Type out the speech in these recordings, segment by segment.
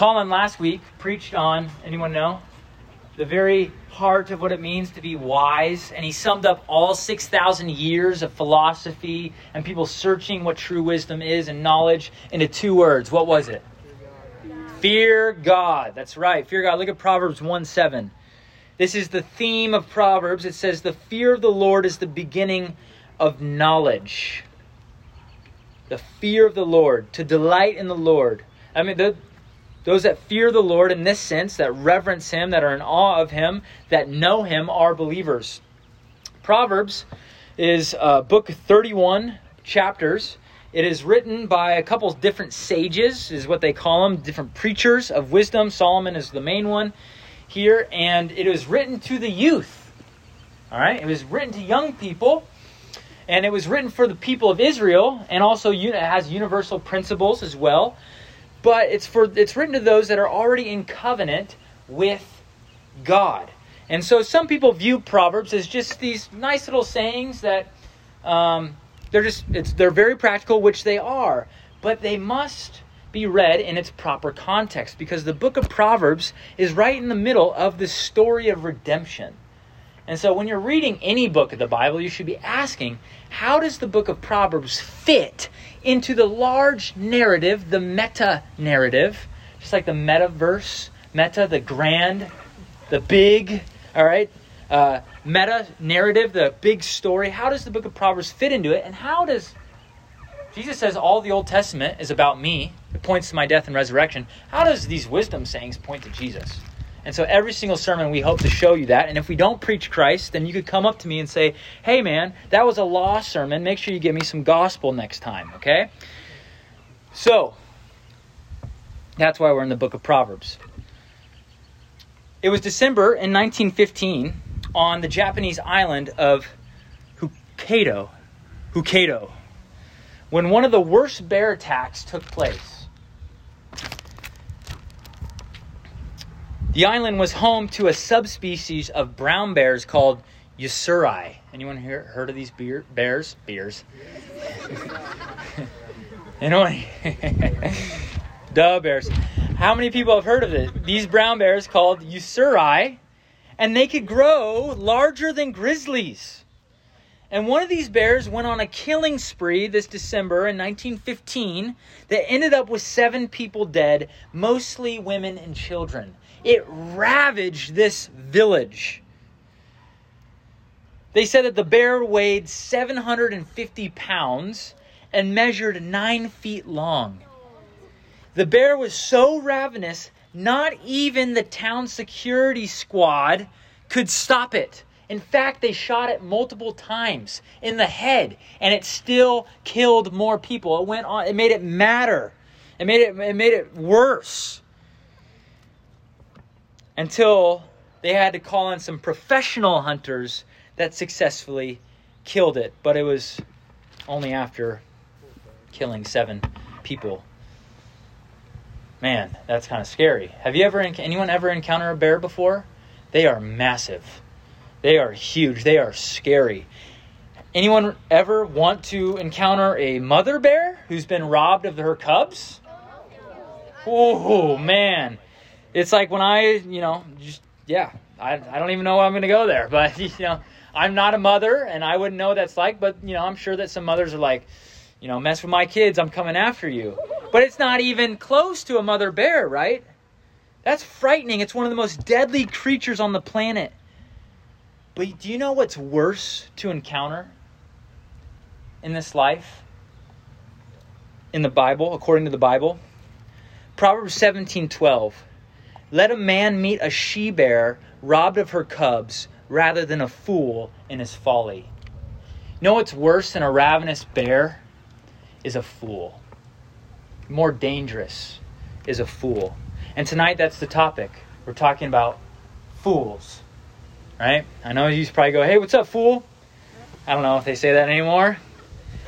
Colin last week preached on, anyone know? The very heart of what it means to be wise. And he summed up all 6,000 years of philosophy and people searching what true wisdom is and knowledge into two words. What was it? Fear God. That's right. Fear God. Look at Proverbs 1 7. This is the theme of Proverbs. It says, The fear of the Lord is the beginning of knowledge. The fear of the Lord, to delight in the Lord. I mean, the, those that fear the Lord in this sense, that reverence Him, that are in awe of Him, that know Him, are believers. Proverbs is a book 31 chapters. It is written by a couple different sages, is what they call them, different preachers of wisdom. Solomon is the main one here, and it was written to the youth. All right, it was written to young people, and it was written for the people of Israel, and also it has universal principles as well. But it's for it's written to those that are already in covenant with God. And so some people view Proverbs as just these nice little sayings that um, they're just it's they're very practical, which they are, but they must be read in its proper context because the book of Proverbs is right in the middle of the story of redemption. And so when you're reading any book of the Bible, you should be asking, how does the book of Proverbs fit into the large narrative, the meta narrative, just like the metaverse, meta, the grand, the big, all right? Uh, meta narrative, the big story. How does the book of Proverbs fit into it? And how does Jesus says all the Old Testament is about me? It points to my death and resurrection. How does these wisdom sayings point to Jesus? And so every single sermon we hope to show you that. And if we don't preach Christ, then you could come up to me and say, "Hey man, that was a law sermon. Make sure you give me some gospel next time." Okay? So, that's why we're in the book of Proverbs. It was December in 1915 on the Japanese island of Hokkaido, Hokkaido, when one of the worst bear attacks took place. The island was home to a subspecies of brown bears called Ussuri. Anyone here heard of these beer, bears? Beers. Anyone? Duh, bears. How many people have heard of it? These brown bears called Ussuri, and they could grow larger than grizzlies. And one of these bears went on a killing spree this December in 1915 that ended up with seven people dead, mostly women and children. It ravaged this village. They said that the bear weighed 750 pounds and measured nine feet long. The bear was so ravenous, not even the town security squad could stop it. In fact, they shot it multiple times in the head, and it still killed more people. It went on. It made it matter. It made it. It made it worse. Until they had to call in some professional hunters that successfully killed it, but it was only after killing seven people. Man, that's kind of scary. Have you ever anyone ever encountered a bear before? They are massive. They are huge. They are scary. Anyone ever want to encounter a mother bear who's been robbed of her cubs? Oh, man. It's like when I, you know, just, yeah, I, I don't even know I'm going to go there. But, you know, I'm not a mother and I wouldn't know what that's like. But, you know, I'm sure that some mothers are like, you know, mess with my kids, I'm coming after you. But it's not even close to a mother bear, right? That's frightening. It's one of the most deadly creatures on the planet. But do you know what's worse to encounter in this life? In the Bible, according to the Bible? Proverbs 17:12. Let a man meet a she bear robbed of her cubs rather than a fool in his folly. You know what's worse than a ravenous bear? Is a fool. More dangerous is a fool. And tonight that's the topic. We're talking about fools right? I know you probably go, hey, what's up, fool? I don't know if they say that anymore.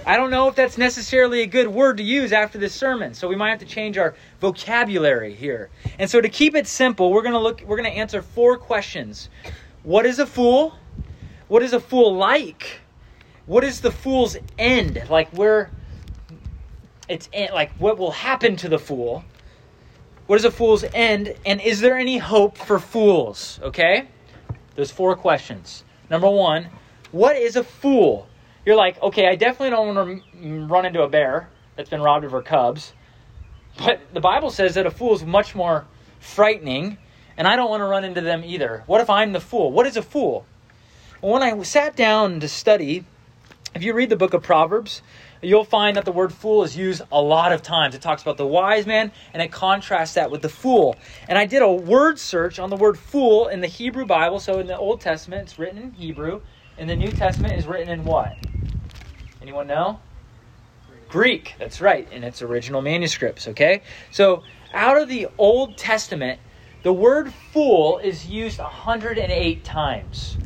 I don't know if that's necessarily a good word to use after this sermon, so we might have to change our vocabulary here. And so to keep it simple, we're going to look we're going to answer four questions. What is a fool? What is a fool like? What is the fool's end? Like where it's eh, like what will happen to the fool? What is a fool's end? And is there any hope for fools? Okay? There's four questions. Number one, what is a fool? You're like, okay, I definitely don't want to run into a bear that's been robbed of her cubs. But the Bible says that a fool is much more frightening, and I don't want to run into them either. What if I'm the fool? What is a fool? Well, when I sat down to study, if you read the book of Proverbs, you'll find that the word fool is used a lot of times. It talks about the wise man and it contrasts that with the fool. And I did a word search on the word fool in the Hebrew Bible. So in the Old Testament, it's written in Hebrew. In the New Testament, is written in what? Anyone know? Greek. That's right, in its original manuscripts, okay? So out of the Old Testament, the word fool is used 108 times.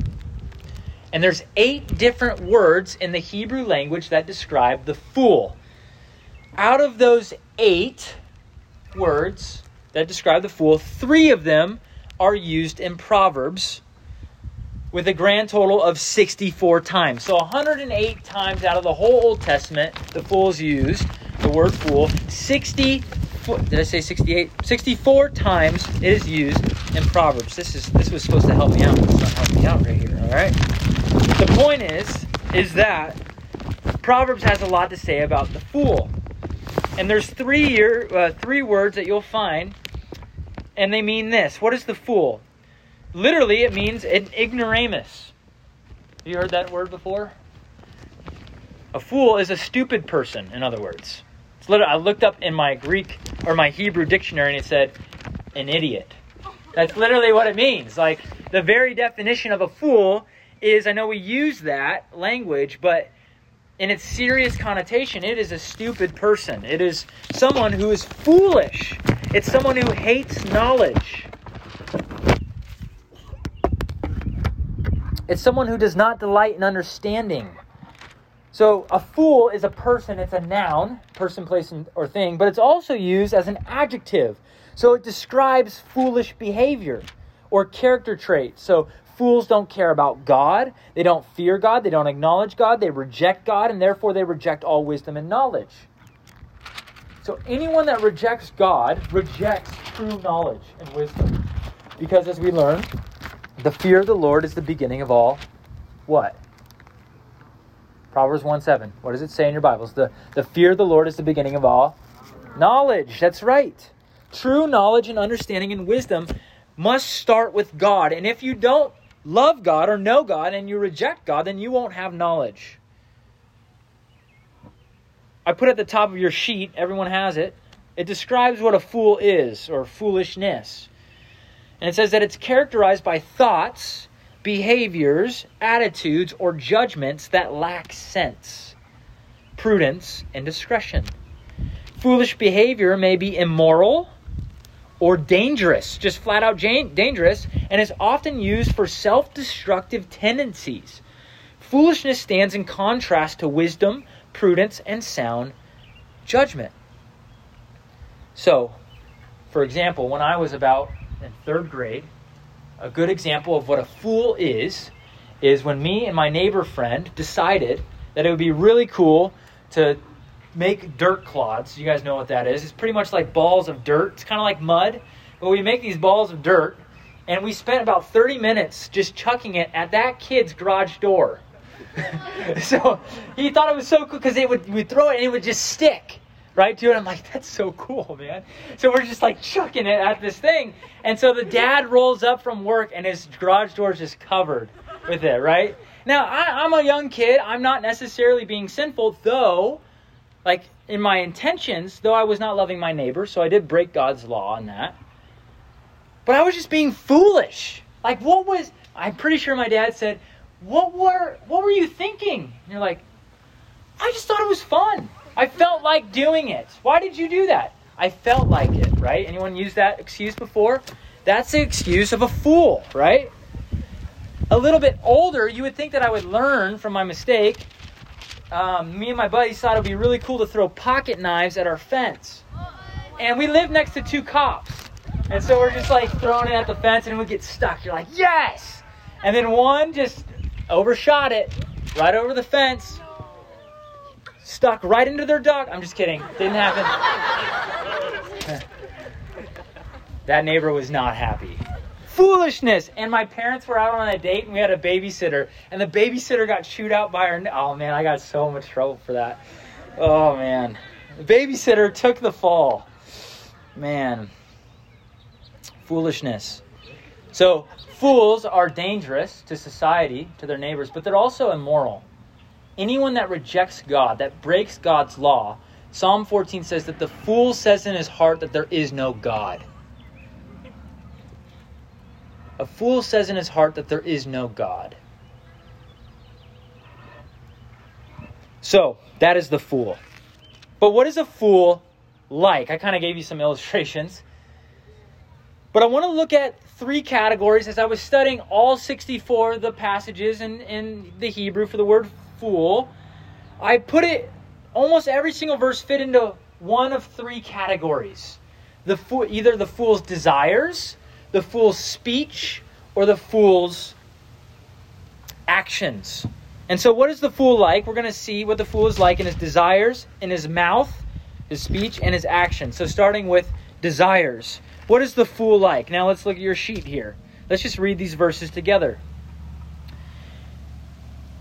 And there's eight different words in the Hebrew language that describe the fool. Out of those eight words that describe the fool, three of them are used in Proverbs with a grand total of 64 times. So 108 times out of the whole Old Testament, the fool's used, the word fool. 60 did I say 68? 64 times it is used in Proverbs. This is this was supposed to help me out. It's not helping me out right here, all right? The point is, is that Proverbs has a lot to say about the fool. And there's three year, uh, three words that you'll find, and they mean this. What is the fool? Literally, it means an ignoramus. Have you heard that word before? A fool is a stupid person, in other words. It's literally, I looked up in my Greek or my Hebrew dictionary and it said, an idiot. That's literally what it means. Like, the very definition of a fool is I know we use that language, but in its serious connotation, it is a stupid person. It is someone who is foolish. It's someone who hates knowledge. It's someone who does not delight in understanding. So, a fool is a person, it's a noun, person, place, or thing, but it's also used as an adjective. So, it describes foolish behavior or character traits. So, Fools don't care about God. They don't fear God. They don't acknowledge God. They reject God, and therefore they reject all wisdom and knowledge. So anyone that rejects God rejects true knowledge and wisdom. Because as we learn, the fear of the Lord is the beginning of all what? Proverbs 1 7. What does it say in your Bibles? The, the fear of the Lord is the beginning of all knowledge. That's right. True knowledge and understanding and wisdom must start with God. And if you don't love God or know God and you reject God, then you won't have knowledge. I put at the top of your sheet, everyone has it. It describes what a fool is or foolishness. And it says that it's characterized by thoughts, behaviors, attitudes, or judgments that lack sense, prudence, and discretion. Foolish behavior may be immoral, or dangerous, just flat out dangerous, and is often used for self destructive tendencies. Foolishness stands in contrast to wisdom, prudence, and sound judgment. So, for example, when I was about in third grade, a good example of what a fool is is when me and my neighbor friend decided that it would be really cool to make dirt clods. You guys know what that is. It's pretty much like balls of dirt. It's kind of like mud, but we make these balls of dirt, and we spent about 30 minutes just chucking it at that kid's garage door. so he thought it was so cool because it would we throw it and it would just stick right to it. I'm like, that's so cool, man. So we're just like chucking it at this thing, and so the dad rolls up from work and his garage door is just covered with it, right? Now I, I'm a young kid. I'm not necessarily being sinful, though like in my intentions, though I was not loving my neighbor, so I did break God's law on that. But I was just being foolish. Like what was I'm pretty sure my dad said, "What were what were you thinking?" And you're like, "I just thought it was fun. I felt like doing it. Why did you do that?" I felt like it, right? Anyone used that excuse before? That's the excuse of a fool, right? A little bit older, you would think that I would learn from my mistake um, me and my buddies thought it would be really cool to throw pocket knives at our fence. And we live next to two cops. And so we're just like throwing it at the fence and we get stuck. You're like, yes! And then one just overshot it right over the fence, stuck right into their dog. I'm just kidding. Didn't happen. That neighbor was not happy. Foolishness! And my parents were out on a date and we had a babysitter, and the babysitter got chewed out by her. Oh man, I got so much trouble for that. Oh man. The babysitter took the fall. Man. Foolishness. So, fools are dangerous to society, to their neighbors, but they're also immoral. Anyone that rejects God, that breaks God's law, Psalm 14 says that the fool says in his heart that there is no God. A fool says in his heart that there is no God. So, that is the fool. But what is a fool like? I kind of gave you some illustrations. But I want to look at three categories as I was studying all 64 of the passages in, in the Hebrew for the word fool. I put it, almost every single verse fit into one of three categories. The fool, either the fool's desires, the fool's speech, or the fool's actions. And so, what is the fool like? We're going to see what the fool is like in his desires, in his mouth, his speech, and his actions. So, starting with desires. What is the fool like? Now, let's look at your sheet here. Let's just read these verses together.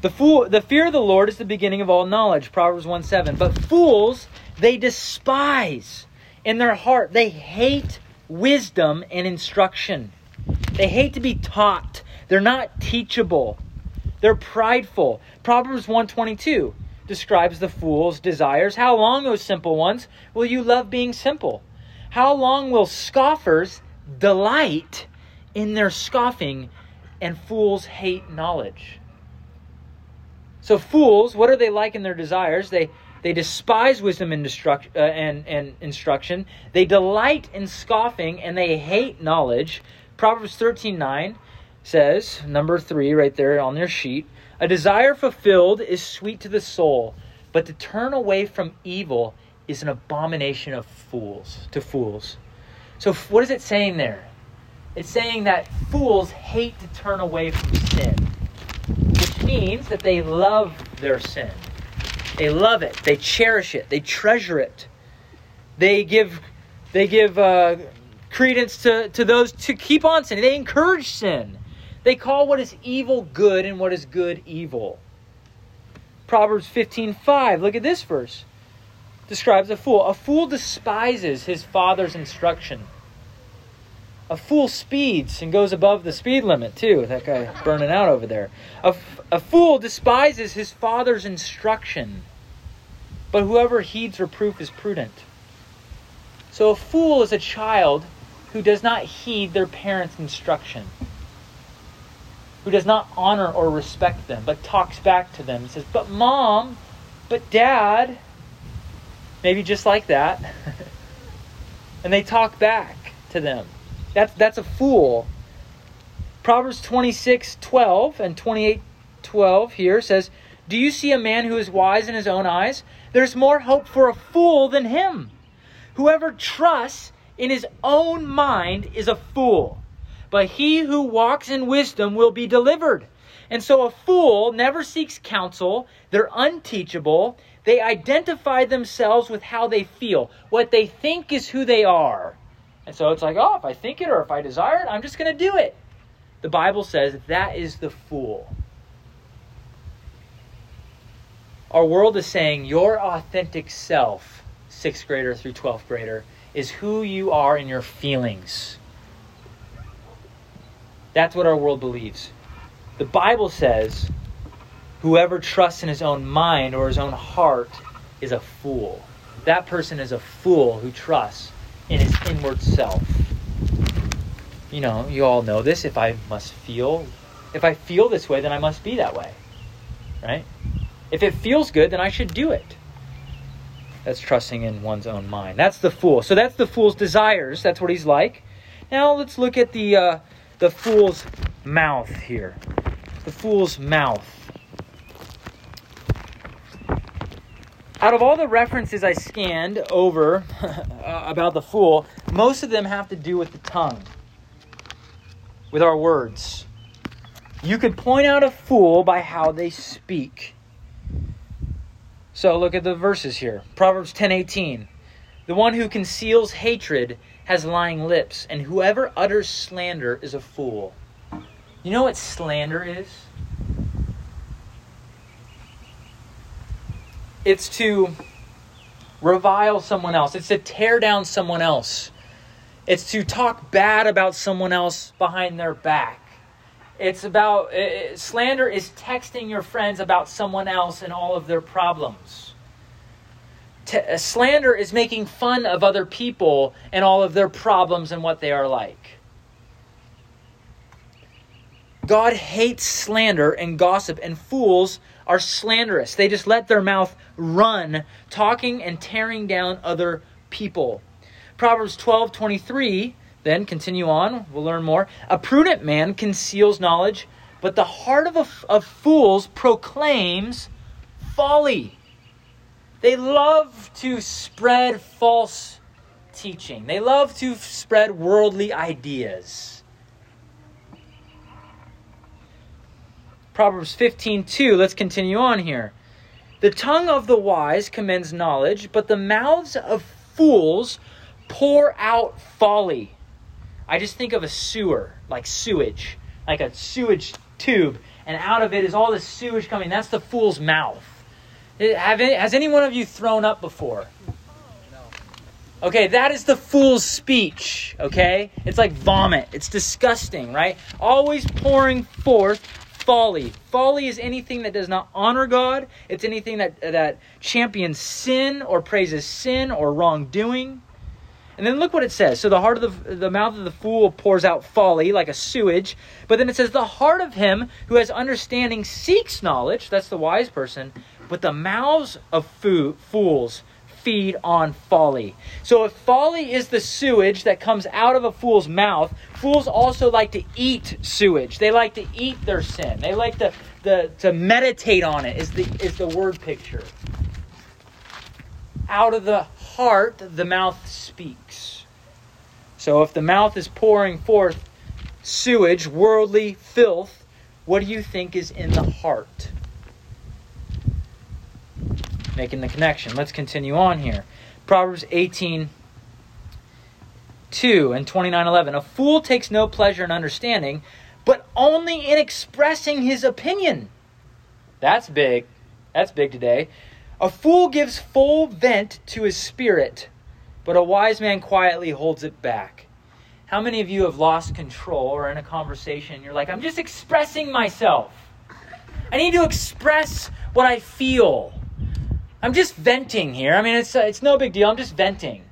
The fool the fear of the Lord is the beginning of all knowledge, Proverbs 1 7. But fools they despise in their heart. They hate wisdom and instruction. They hate to be taught. They're not teachable. They're prideful. Proverbs 122 describes the fool's desires. How long, O simple ones, will you love being simple? How long will scoffers delight in their scoffing and fools hate knowledge? So fools, what are they like in their desires? They they despise wisdom and, destruct, uh, and, and instruction. They delight in scoffing and they hate knowledge. Proverbs 13 9 says, number three right there on their sheet, a desire fulfilled is sweet to the soul, but to turn away from evil is an abomination of fools, to fools. So what is it saying there? It's saying that fools hate to turn away from sin, means that they love their sin. They love it. They cherish it. They treasure it. They give they give uh, credence to, to those to keep on sinning. They encourage sin. They call what is evil good and what is good evil. Proverbs 15:5. Look at this verse. Describes a fool. A fool despises his father's instruction. A fool speeds and goes above the speed limit too. That guy burning out over there. A, a fool despises his father's instruction, but whoever heeds reproof is prudent. So a fool is a child who does not heed their parents' instruction, who does not honor or respect them, but talks back to them and says, But mom, but dad, maybe just like that. and they talk back to them. That's, that's a fool. Proverbs 26 12 and 28 12 here says, Do you see a man who is wise in his own eyes? There's more hope for a fool than him. Whoever trusts in his own mind is a fool, but he who walks in wisdom will be delivered. And so a fool never seeks counsel, they're unteachable, they identify themselves with how they feel. What they think is who they are. And so it's like, oh, if I think it or if I desire it, I'm just going to do it. The Bible says that is the fool. Our world is saying your authentic self, sixth grader through 12th grader, is who you are in your feelings. That's what our world believes. The Bible says whoever trusts in his own mind or his own heart is a fool. That person is a fool who trusts in his inward self. You know, you all know this. If I must feel, if I feel this way, then I must be that way. Right? If it feels good, then I should do it. That's trusting in one's own mind. That's the fool. So that's the fool's desires. That's what he's like. Now let's look at the uh, the fool's mouth here. The fool's mouth. Out of all the references I scanned over uh, about the fool, most of them have to do with the tongue, with our words. You could point out a fool by how they speak. So look at the verses here. Proverbs 10:18. The one who conceals hatred has lying lips, and whoever utters slander is a fool. You know what slander is? It's to revile someone else, it's to tear down someone else, it's to talk bad about someone else behind their back. It's about uh, slander is texting your friends about someone else and all of their problems. T- uh, slander is making fun of other people and all of their problems and what they are like. God hates slander and gossip, and fools are slanderous. They just let their mouth run, talking and tearing down other people. Proverbs 12 23, then continue on, we'll learn more. A prudent man conceals knowledge, but the heart of, a, of fools proclaims folly. They love to spread false teaching, they love to spread worldly ideas. Proverbs 15 2, let's continue on here. The tongue of the wise commends knowledge, but the mouths of fools pour out folly. I just think of a sewer, like sewage, like a sewage tube, and out of it is all this sewage coming. That's the fool's mouth. Eh, have any, has any one of you thrown up before? Okay, that is the fool's speech, okay? It's like vomit. It's disgusting, right? Always pouring forth folly. Folly is anything that does not honor God. It's anything that that champions sin or praises sin or wrongdoing. And then look what it says. So the heart of the the mouth of the fool pours out folly like a sewage. But then it says the heart of him who has understanding seeks knowledge. That's the wise person. But the mouths of foo- fools feed on folly. So if folly is the sewage that comes out of a fool's mouth, fools also like to eat sewage. They like to eat their sin. They like to, the, to meditate on it is the, is the word picture. Out of the heart, the mouth speaks. So if the mouth is pouring forth sewage, worldly filth, what do you think is in the heart? Making the connection. Let's continue on here. Proverbs 18 2 and 29 11. A fool takes no pleasure in understanding, but only in expressing his opinion. That's big. That's big today. A fool gives full vent to his spirit, but a wise man quietly holds it back. How many of you have lost control or in a conversation you're like, I'm just expressing myself? I need to express what I feel. I'm just venting here. I mean, it's, uh, it's no big deal. I'm just venting.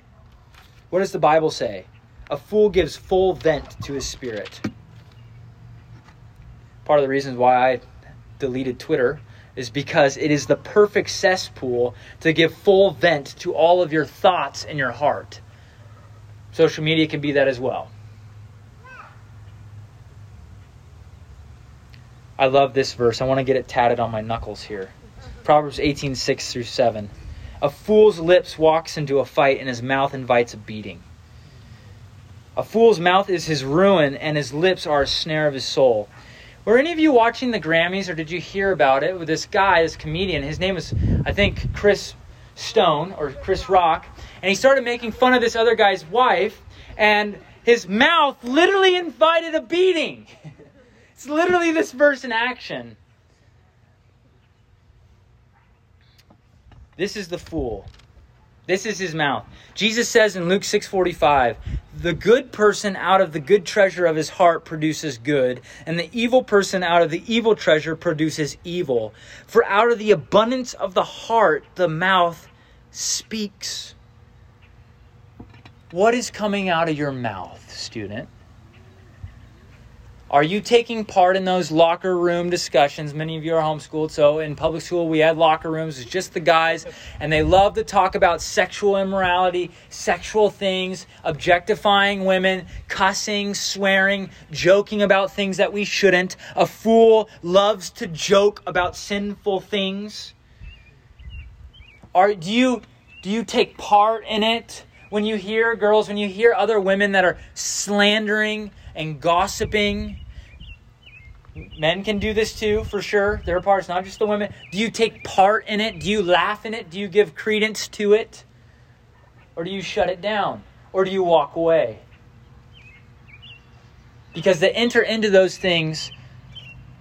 What does the Bible say? A fool gives full vent to his spirit. Part of the reasons why I deleted Twitter is because it is the perfect cesspool to give full vent to all of your thoughts in your heart. Social media can be that as well. I love this verse. I want to get it tatted on my knuckles here. Proverbs 18, 6 through 7. A fool's lips walks into a fight, and his mouth invites a beating. A fool's mouth is his ruin, and his lips are a snare of his soul. Were any of you watching the Grammys, or did you hear about it with this guy, this comedian? His name is, I think, Chris Stone or Chris Rock, and he started making fun of this other guy's wife, and his mouth literally invited a beating. it's literally this verse in action. This is the fool. This is his mouth. Jesus says in Luke 6:45, "The good person out of the good treasure of his heart produces good, and the evil person out of the evil treasure produces evil. For out of the abundance of the heart the mouth speaks." What is coming out of your mouth, student? Are you taking part in those locker room discussions? Many of you are homeschooled, so in public school we had locker rooms. It's just the guys, and they love to talk about sexual immorality, sexual things, objectifying women, cussing, swearing, joking about things that we shouldn't. A fool loves to joke about sinful things. Are do you do you take part in it? When you hear girls, when you hear other women that are slandering and gossiping, men can do this too, for sure. There are parts, not just the women. Do you take part in it? Do you laugh in it? Do you give credence to it? Or do you shut it down? or do you walk away? Because to enter into those things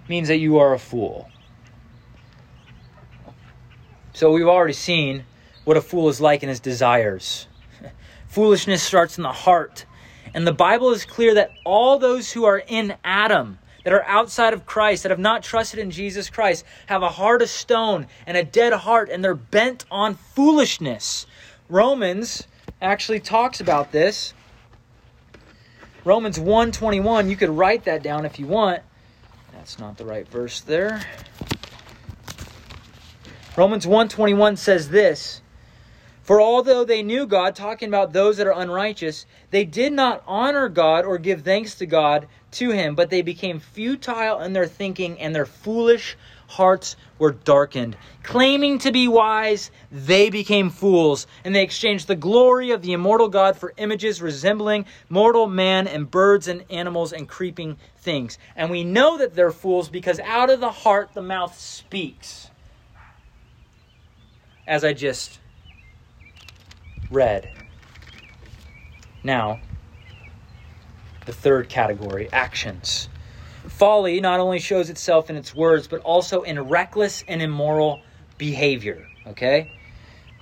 means that you are a fool. So we've already seen what a fool is like in his desires. Foolishness starts in the heart. And the Bible is clear that all those who are in Adam, that are outside of Christ, that have not trusted in Jesus Christ, have a heart of stone and a dead heart, and they're bent on foolishness. Romans actually talks about this. Romans 1:21, you could write that down if you want. That's not the right verse there. Romans 1:21 says this, for although they knew God, talking about those that are unrighteous, they did not honor God or give thanks to God to him, but they became futile in their thinking and their foolish hearts were darkened. Claiming to be wise, they became fools, and they exchanged the glory of the immortal God for images resembling mortal man and birds and animals and creeping things. And we know that they're fools because out of the heart the mouth speaks. As I just read. Now, the third category actions. Folly not only shows itself in its words, but also in reckless and immoral behavior. Okay?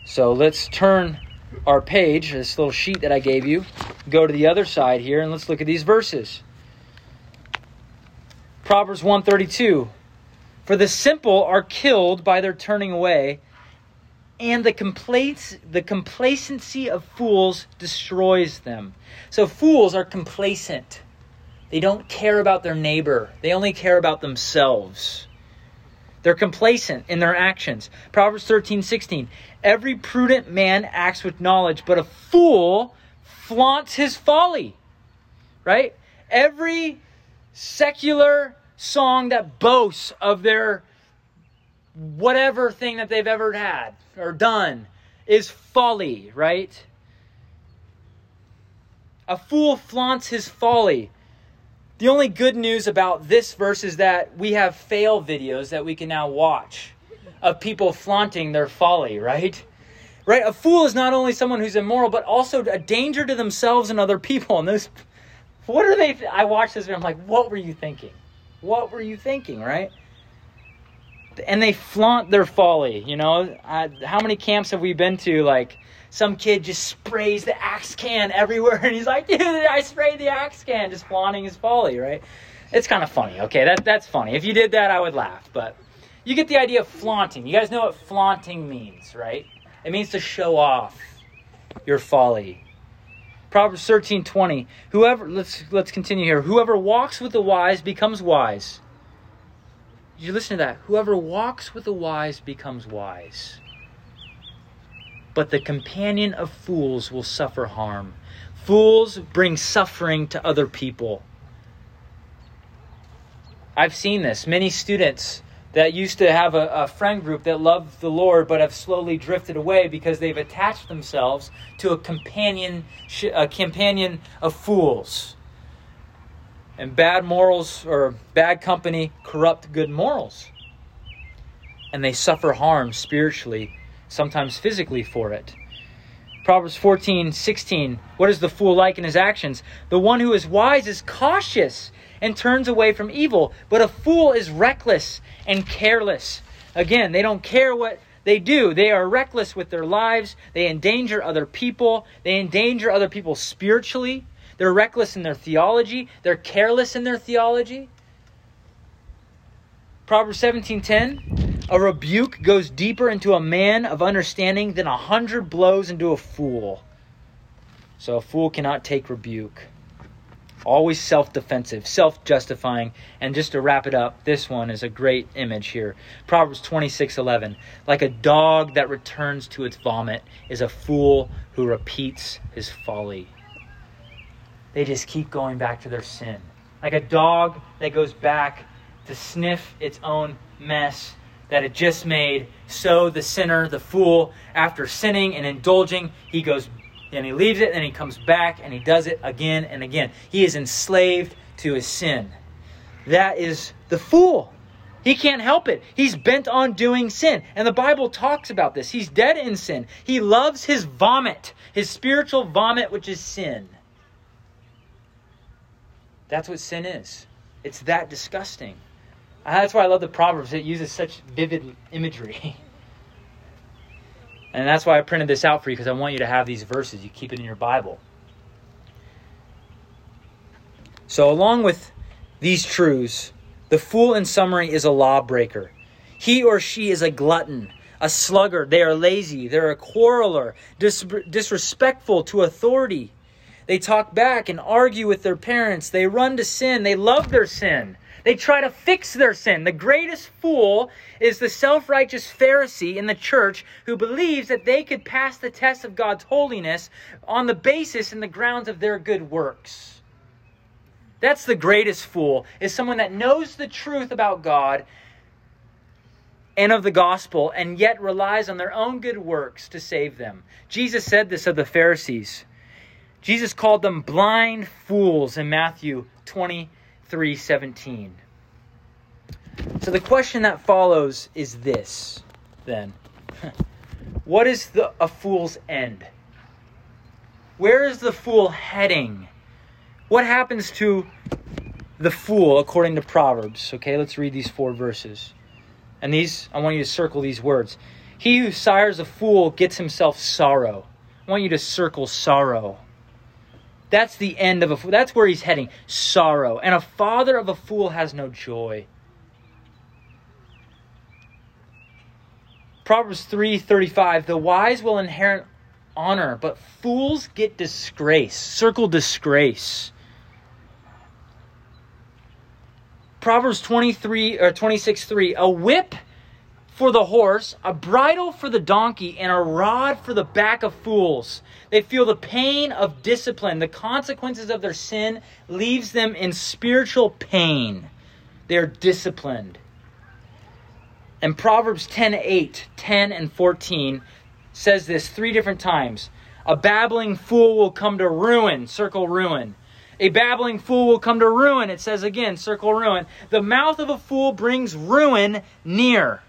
So let's turn our page, this little sheet that I gave you, go to the other side here, and let's look at these verses. Proverbs 132 For the simple are killed by their turning away, and the complaints the complacency of fools destroys them. So fools are complacent. They don't care about their neighbor. They only care about themselves. They're complacent in their actions. Proverbs 13, 16. Every prudent man acts with knowledge, but a fool flaunts his folly. Right? Every secular song that boasts of their whatever thing that they've ever had or done is folly, right? A fool flaunts his folly. The only good news about this verse is that we have fail videos that we can now watch of people flaunting their folly, right? Right? A fool is not only someone who's immoral, but also a danger to themselves and other people. And those, what are they? I watched this and I'm like, what were you thinking? What were you thinking, right? And they flaunt their folly, you know? I, how many camps have we been to? Like, some kid just sprays the axe can everywhere and he's like, dude, I sprayed the axe can, just flaunting his folly, right? It's kind of funny, okay? That, that's funny. If you did that, I would laugh, but you get the idea of flaunting. You guys know what flaunting means, right? It means to show off your folly. Proverbs 13 20. Whoever, let's, let's continue here. Whoever walks with the wise becomes wise. You listen to that? Whoever walks with the wise becomes wise but the companion of fools will suffer harm. Fools bring suffering to other people. I've seen this. Many students that used to have a, a, friend group that loved the Lord but have slowly drifted away because they've attached themselves to a companion, a companion of fools. And bad morals or bad company corrupt good morals. And they suffer harm spiritually sometimes physically for it. Proverbs 14, 16. What is the fool like in his actions? The one who is wise is cautious and turns away from evil, but a fool is reckless and careless. Again, they don't care what they do. They are reckless with their lives. They endanger other people. They endanger other people spiritually. They're reckless in their theology. They're careless in their theology. Proverbs 17:10 a rebuke goes deeper into a man of understanding than a hundred blows into a fool. So a fool cannot take rebuke. Always self defensive, self justifying. And just to wrap it up, this one is a great image here. Proverbs 26 11. Like a dog that returns to its vomit is a fool who repeats his folly. They just keep going back to their sin. Like a dog that goes back to sniff its own mess that it just made. So the sinner, the fool, after sinning and indulging, he goes and he leaves it and he comes back and he does it again and again. He is enslaved to his sin. That is the fool. He can't help it. He's bent on doing sin. And the Bible talks about this. He's dead in sin. He loves his vomit, his spiritual vomit, which is sin. That's what sin is. It's that disgusting. That's why I love the Proverbs. It uses such vivid imagery. And that's why I printed this out for you because I want you to have these verses. You keep it in your Bible. So, along with these truths, the fool, in summary, is a lawbreaker. He or she is a glutton, a sluggard. They are lazy. They're a quarreler, dis- disrespectful to authority. They talk back and argue with their parents. They run to sin. They love their sin. They try to fix their sin. The greatest fool is the self righteous Pharisee in the church who believes that they could pass the test of God's holiness on the basis and the grounds of their good works. That's the greatest fool, is someone that knows the truth about God and of the gospel and yet relies on their own good works to save them. Jesus said this of the Pharisees. Jesus called them blind fools in Matthew 23 17. So the question that follows is this then. What is the, a fool's end? Where is the fool heading? What happens to the fool according to Proverbs? Okay, let's read these four verses. And these, I want you to circle these words. He who sires a fool gets himself sorrow. I want you to circle sorrow. That's the end of a fool. That's where he's heading. Sorrow. And a father of a fool has no joy. Proverbs 3:35 The wise will inherit honor, but fools get disgrace. Circle disgrace. Proverbs 23 or 26 3 a whip for the horse, a bridle for the donkey, and a rod for the back of fools. They feel the pain of discipline. The consequences of their sin leaves them in spiritual pain. They're disciplined. And Proverbs 10 8, 10 and 14 says this three different times. A babbling fool will come to ruin, circle ruin. A babbling fool will come to ruin. It says again, circle ruin. The mouth of a fool brings ruin near.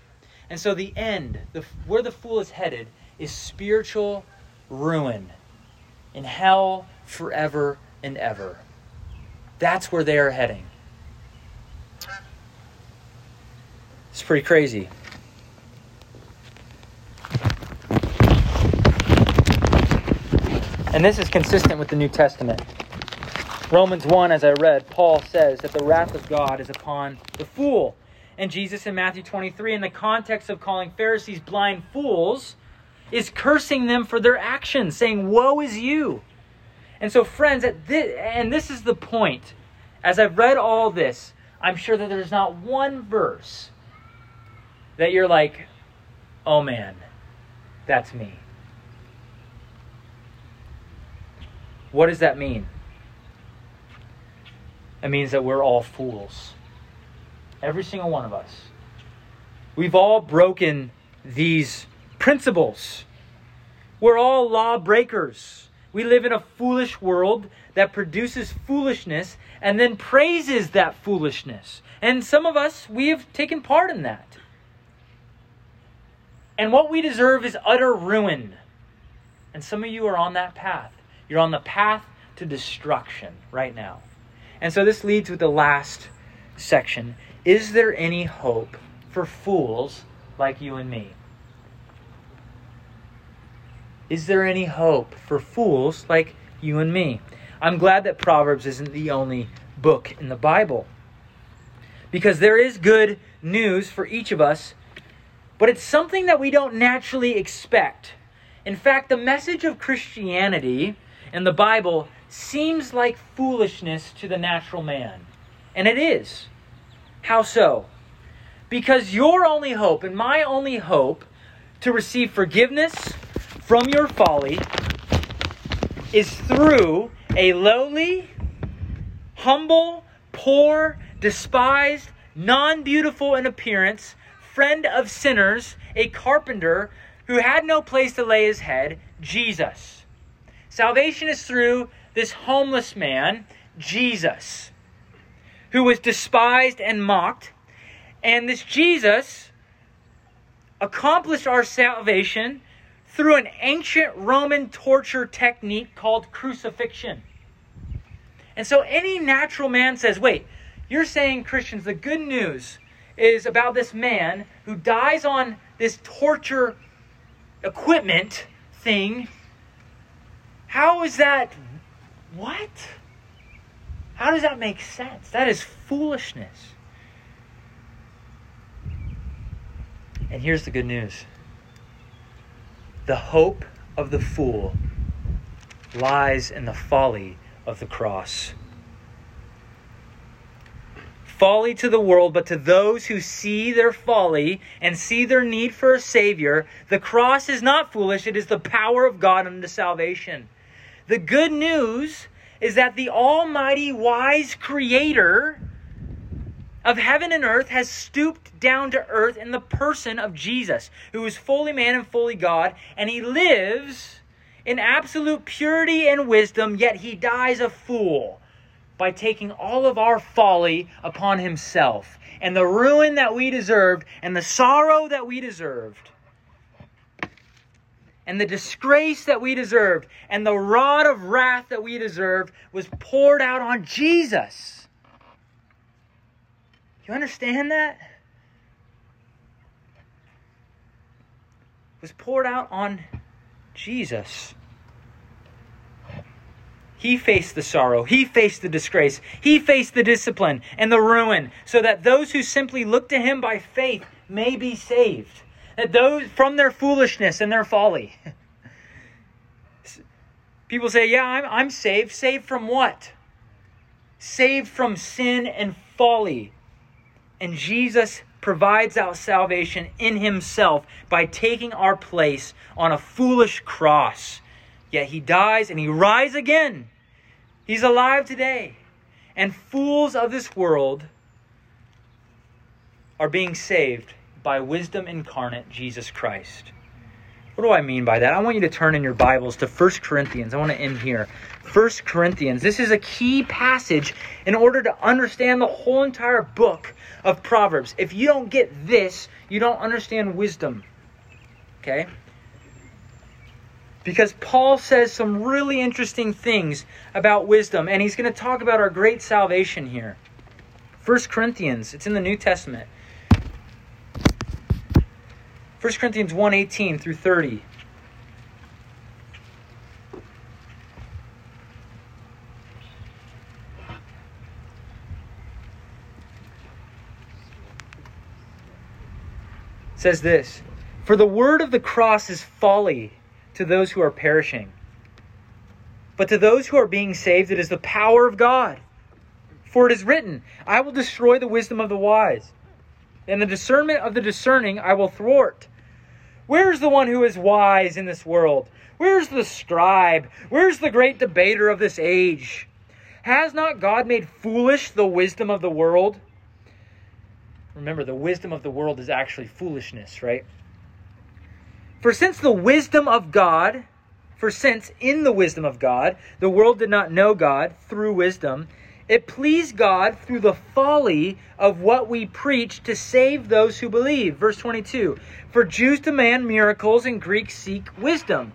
And so the end, the, where the fool is headed, is spiritual ruin in hell forever and ever. That's where they are heading. It's pretty crazy. And this is consistent with the New Testament. Romans 1, as I read, Paul says that the wrath of God is upon the fool. And Jesus in Matthew 23, in the context of calling Pharisees blind fools, is cursing them for their actions, saying, Woe is you. And so, friends, this, and this is the point. As I've read all this, I'm sure that there's not one verse that you're like, oh man, that's me. What does that mean? It means that we're all fools. Every single one of us. We've all broken these principles. We're all lawbreakers. We live in a foolish world that produces foolishness and then praises that foolishness. And some of us, we have taken part in that. And what we deserve is utter ruin. And some of you are on that path. You're on the path to destruction right now. And so this leads with the last section. Is there any hope for fools like you and me? Is there any hope for fools like you and me? I'm glad that Proverbs isn't the only book in the Bible. Because there is good news for each of us, but it's something that we don't naturally expect. In fact, the message of Christianity in the Bible seems like foolishness to the natural man. And it is. How so? Because your only hope and my only hope to receive forgiveness from your folly is through a lowly, humble, poor, despised, non beautiful in appearance, friend of sinners, a carpenter who had no place to lay his head, Jesus. Salvation is through this homeless man, Jesus, who was despised and mocked, And this Jesus accomplished our salvation through an ancient Roman torture technique called crucifixion. And so any natural man says, wait, you're saying, Christians, the good news is about this man who dies on this torture equipment thing. How is that? What? How does that make sense? That is foolishness. And here's the good news the hope of the fool lies in the folly of the cross. Folly to the world, but to those who see their folly and see their need for a Savior, the cross is not foolish, it is the power of God unto salvation. The good news is that the Almighty, wise Creator of heaven and earth has stooped down to earth in the person of Jesus, who is fully man and fully God, and he lives in absolute purity and wisdom, yet he dies a fool by taking all of our folly upon himself and the ruin that we deserved and the sorrow that we deserved and the disgrace that we deserved and the rod of wrath that we deserved was poured out on Jesus. You understand that? Was poured out on Jesus. He faced the sorrow. He faced the disgrace. He faced the discipline and the ruin so that those who simply look to him by faith may be saved. That those from their foolishness and their folly. People say, Yeah, I'm, I'm saved. Saved from what? Saved from sin and folly. And Jesus provides our salvation in himself by taking our place on a foolish cross. Yet he dies and he rises again. He's alive today. And fools of this world are being saved by wisdom incarnate, Jesus Christ. What do I mean by that? I want you to turn in your Bibles to 1 Corinthians. I want to end here. 1 Corinthians. This is a key passage in order to understand the whole entire book of Proverbs. If you don't get this, you don't understand wisdom. Okay? Because Paul says some really interesting things about wisdom, and he's going to talk about our great salvation here. 1 Corinthians, it's in the New Testament. 1 Corinthians 1:18 through 30. says this For the word of the cross is folly to those who are perishing. But to those who are being saved, it is the power of God. For it is written, I will destroy the wisdom of the wise, and the discernment of the discerning I will thwart. Where's the one who is wise in this world? Where's the scribe? Where's the great debater of this age? Has not God made foolish the wisdom of the world? Remember, the wisdom of the world is actually foolishness, right? For since the wisdom of God, for since in the wisdom of God, the world did not know God through wisdom, it pleased God through the folly of what we preach to save those who believe. Verse 22 For Jews demand miracles and Greeks seek wisdom.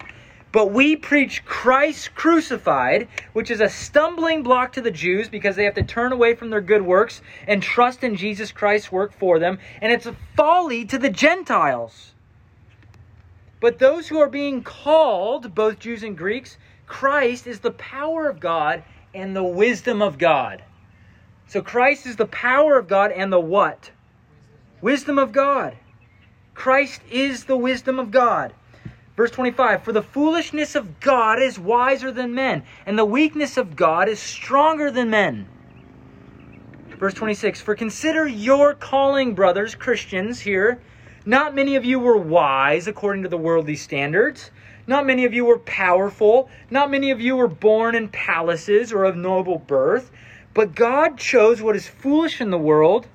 But we preach Christ crucified, which is a stumbling block to the Jews because they have to turn away from their good works and trust in Jesus Christ's work for them. And it's a folly to the Gentiles. But those who are being called, both Jews and Greeks, Christ is the power of God and the wisdom of God. So Christ is the power of God and the what? Wisdom of God. Christ is the wisdom of God. Verse 25 For the foolishness of God is wiser than men, and the weakness of God is stronger than men. Verse 26 For consider your calling, brothers, Christians, here. Not many of you were wise according to the worldly standards. Not many of you were powerful. Not many of you were born in palaces or of noble birth. But God chose what is foolish in the world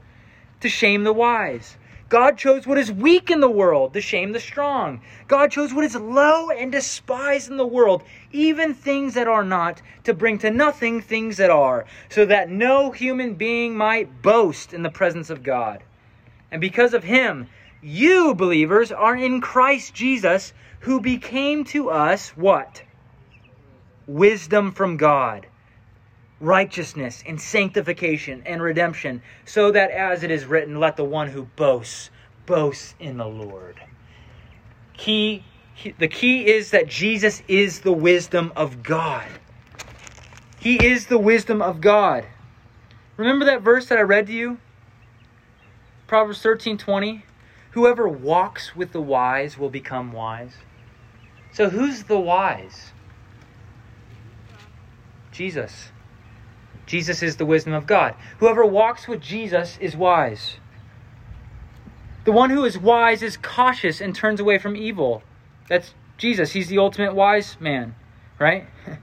to shame the wise. God chose what is weak in the world to shame the strong. God chose what is low and despised in the world, even things that are not, to bring to nothing things that are, so that no human being might boast in the presence of God. And because of him, you believers are in Christ Jesus, who became to us what? Wisdom from God, righteousness and sanctification and redemption, so that as it is written, let the one who boasts boast in the Lord. Key the key is that Jesus is the wisdom of God. He is the wisdom of God. Remember that verse that I read to you? Proverbs 13 20. Whoever walks with the wise will become wise. So, who's the wise? Jesus. Jesus is the wisdom of God. Whoever walks with Jesus is wise. The one who is wise is cautious and turns away from evil. That's Jesus. He's the ultimate wise man, right?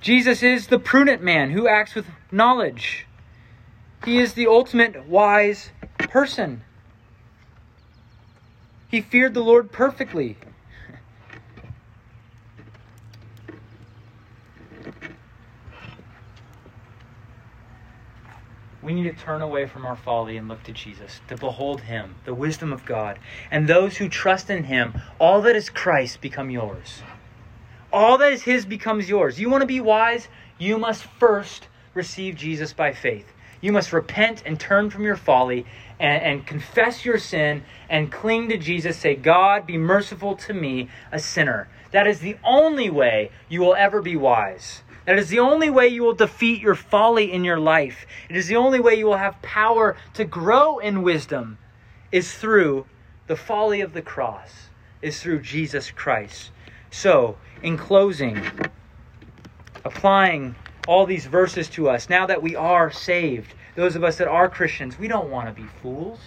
Jesus is the prudent man who acts with knowledge. He is the ultimate wise person. He feared the Lord perfectly. We need to turn away from our folly and look to Jesus, to behold Him, the wisdom of God. And those who trust in Him, all that is Christ become yours. All that is His becomes yours. You want to be wise? You must first receive Jesus by faith. You must repent and turn from your folly and, and confess your sin and cling to Jesus. Say, God, be merciful to me, a sinner. That is the only way you will ever be wise. That is the only way you will defeat your folly in your life. It is the only way you will have power to grow in wisdom is through the folly of the cross, is through Jesus Christ. So, in closing, applying all these verses to us, now that we are saved, those of us that are Christians, we don't want to be fools.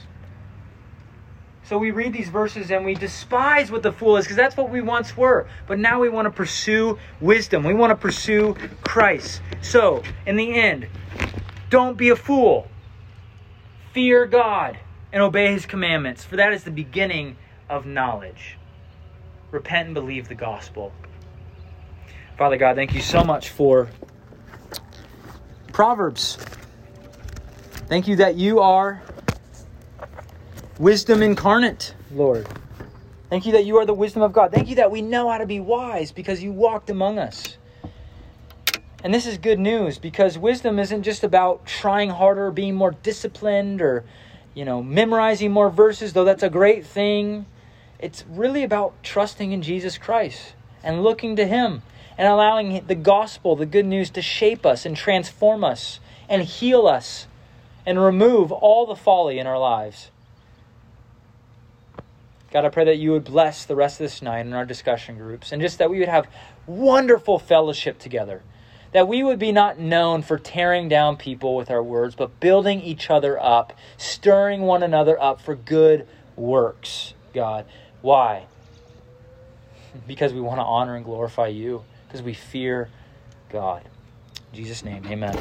So we read these verses and we despise what the fool is because that's what we once were. But now we want to pursue wisdom. We want to pursue Christ. So, in the end, don't be a fool. Fear God and obey his commandments, for that is the beginning of knowledge. Repent and believe the gospel. Father God, thank you so much for Proverbs. Thank you that you are wisdom incarnate, Lord. Thank you that you are the wisdom of God. Thank you that we know how to be wise because you walked among us. And this is good news because wisdom isn't just about trying harder, being more disciplined, or, you know, memorizing more verses, though that's a great thing. It's really about trusting in Jesus Christ and looking to Him and allowing the gospel, the good news, to shape us and transform us and heal us and remove all the folly in our lives. God, I pray that you would bless the rest of this night in our discussion groups and just that we would have wonderful fellowship together. That we would be not known for tearing down people with our words, but building each other up, stirring one another up for good works, God. Why? Because we want to honor and glorify you, because we fear God. In Jesus' name, amen.